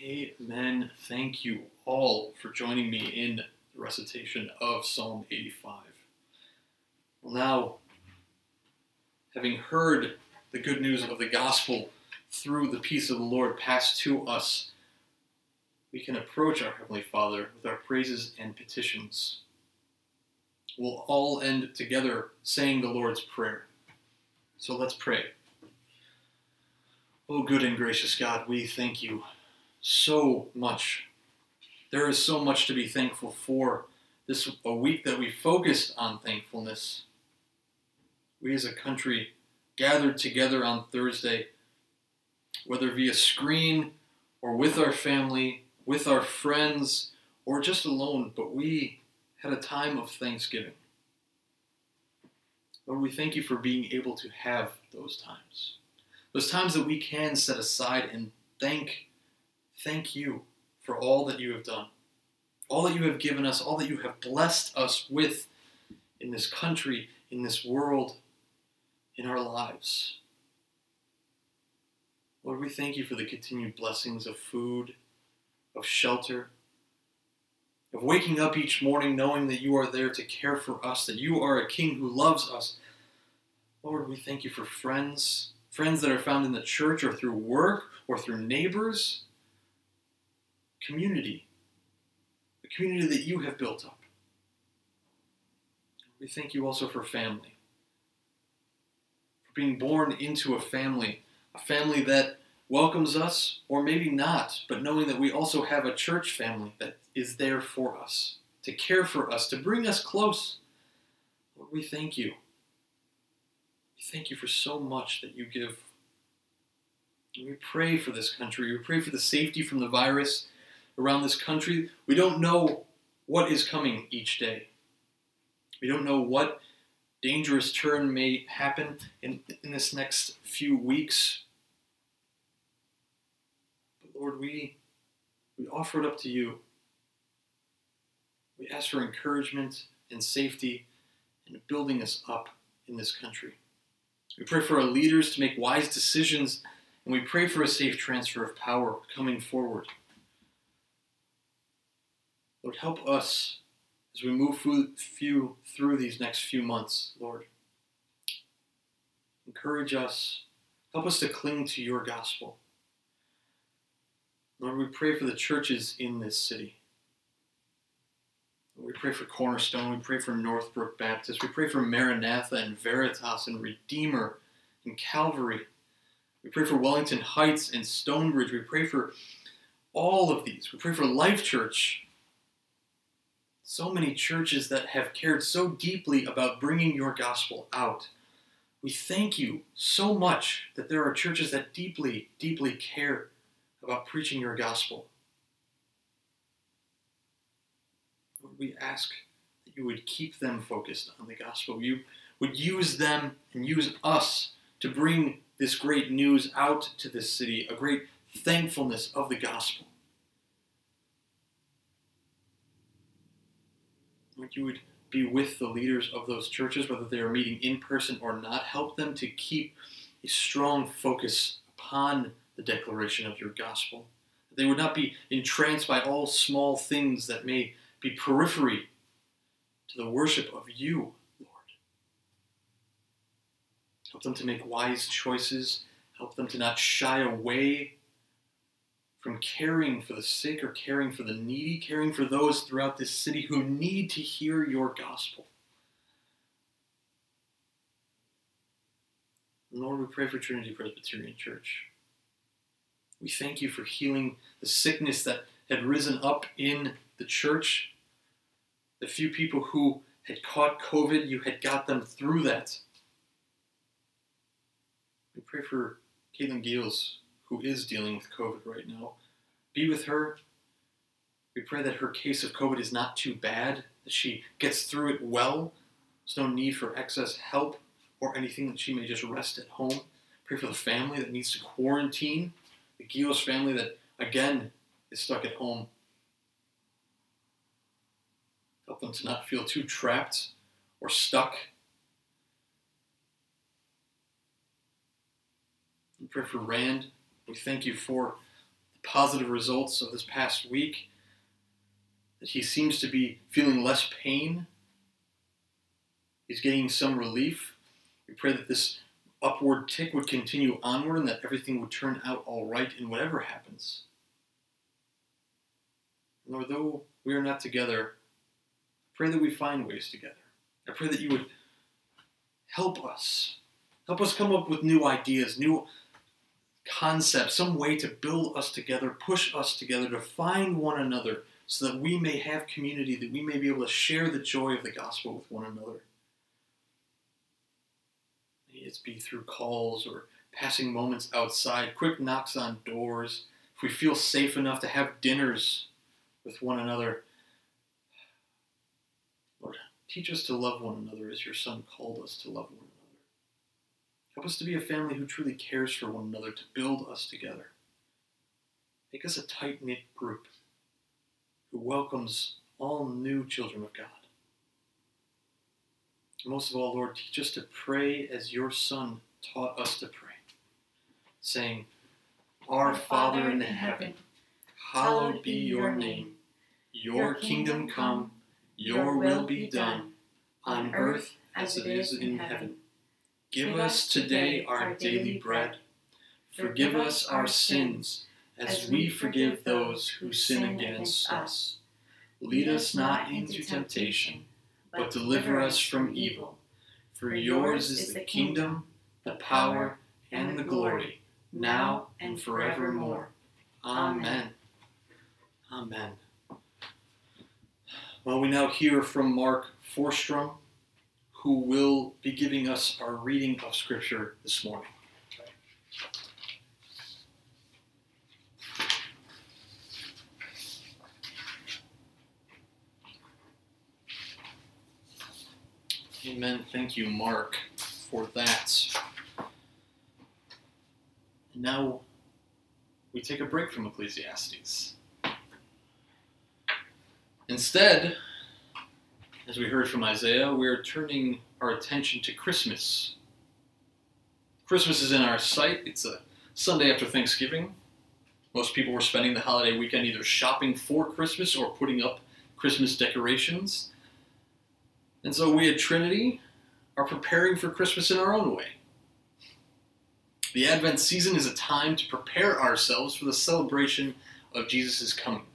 Amen. Thank you all for joining me in the recitation of Psalm 85. Well, now, having heard the good news of the gospel through the peace of the Lord passed to us, we can approach our Heavenly Father with our praises and petitions. We'll all end together saying the Lord's Prayer. So let's pray. Oh, good and gracious God, we thank you so much. There is so much to be thankful for. This a week that we focused on thankfulness. We as a country gathered together on Thursday, whether via screen or with our family, with our friends, or just alone, but we had a time of thanksgiving. Lord, we thank you for being able to have those times. Those times that we can set aside and thank thank you for all that you have done, all that you have given us, all that you have blessed us with in this country, in this world, in our lives. Lord, we thank you for the continued blessings of food, of shelter, of waking up each morning knowing that you are there to care for us, that you are a king who loves us. Lord, we thank you for friends, friends that are found in the church or through work or through neighbors community, the community that you have built up. We thank you also for family, for being born into a family, a family that welcomes us, or maybe not, but knowing that we also have a church family that is there for us, to care for us, to bring us close. Lord, we thank you. We thank you for so much that you give. we pray for this country. We pray for the safety from the virus around this country. We don't know what is coming each day. We don't know what dangerous turn may happen in, in this next few weeks. But Lord, we, we offer it up to you. We ask for encouragement and safety and building us up in this country. We pray for our leaders to make wise decisions, and we pray for a safe transfer of power coming forward. Lord, help us as we move through, through these next few months, Lord. Encourage us. Help us to cling to your gospel. Lord, we pray for the churches in this city. We pray for Cornerstone. We pray for Northbrook Baptist. We pray for Maranatha and Veritas and Redeemer and Calvary. We pray for Wellington Heights and Stonebridge. We pray for all of these. We pray for Life Church so many churches that have cared so deeply about bringing your gospel out. We thank you so much that there are churches that deeply, deeply care about preaching your gospel. Lord, we ask that you would keep them focused on the gospel. You would use them and use us to bring this great news out to this city, a great thankfulness of the gospel. Lord, you would be with the leaders of those churches, whether they are meeting in person or not. Help them to keep a strong focus upon the declaration of your gospel. They would not be entranced by all small things that may be periphery to the worship of you, Lord. Help them to make wise choices. Help them to not shy away from caring for the sick or caring for the needy, caring for those throughout this city who need to hear your gospel. Lord, we pray for Trinity Presbyterian Church. We thank you for healing the sickness that had risen up in the church. The few people who had caught COVID, you had got them through that. We pray for Caitlin Giles who is dealing with COVID right now. Be with her. We pray that her case of COVID is not too bad, that she gets through it well. There's no need for excess help or anything, that she may just rest at home. Pray for the family that needs to quarantine, the Gios family that, again, is stuck at home. Help them to not feel too trapped or stuck We pray for Rand we thank you for the positive results of this past week, that he seems to be feeling less pain. He's getting some relief. We pray that this upward tick would continue onward and that everything would turn out all right in whatever happens. Lord, though we are not together, I pray that we find ways together. I pray that you would help us. Help us come up with new ideas, new concepts, some way to build us together, push us together, to find one another so that we may have community, that we may be able to share the joy of the gospel with one another. May it be through calls or passing moments outside, quick knocks on doors, if we feel safe enough to have dinners with one another. Lord, teach us to love one another as your Son called us to love one another. Help us to be a family who truly cares for one another, to build us together. Make us a tight knit group who welcomes all new children of God. And most of all, Lord, teach us to pray as your Son taught us to pray, saying, Our Father in heaven, hallowed be your name. Your kingdom come, your will be done, on earth as it is in heaven. Give us today our daily bread. Forgive us our sins as we forgive those who sin against us. Lead us not into temptation, but deliver us from evil. For yours is the kingdom, the power, and the glory, now and forevermore. Amen. Amen. Well, we now hear from Mark Forstrom, who will be giving us our reading of Scripture this morning. Amen. Thank you, Mark, for that. And now we take a break from Ecclesiastes. Instead, as we heard from Isaiah, we are turning our attention to Christmas. Christmas is in our sight. It's a Sunday after Thanksgiving. Most people were spending the holiday weekend either shopping for Christmas or putting up Christmas decorations. And so we at Trinity are preparing for Christmas in our own way. The Advent season is a time to prepare ourselves for the celebration of Jesus' coming.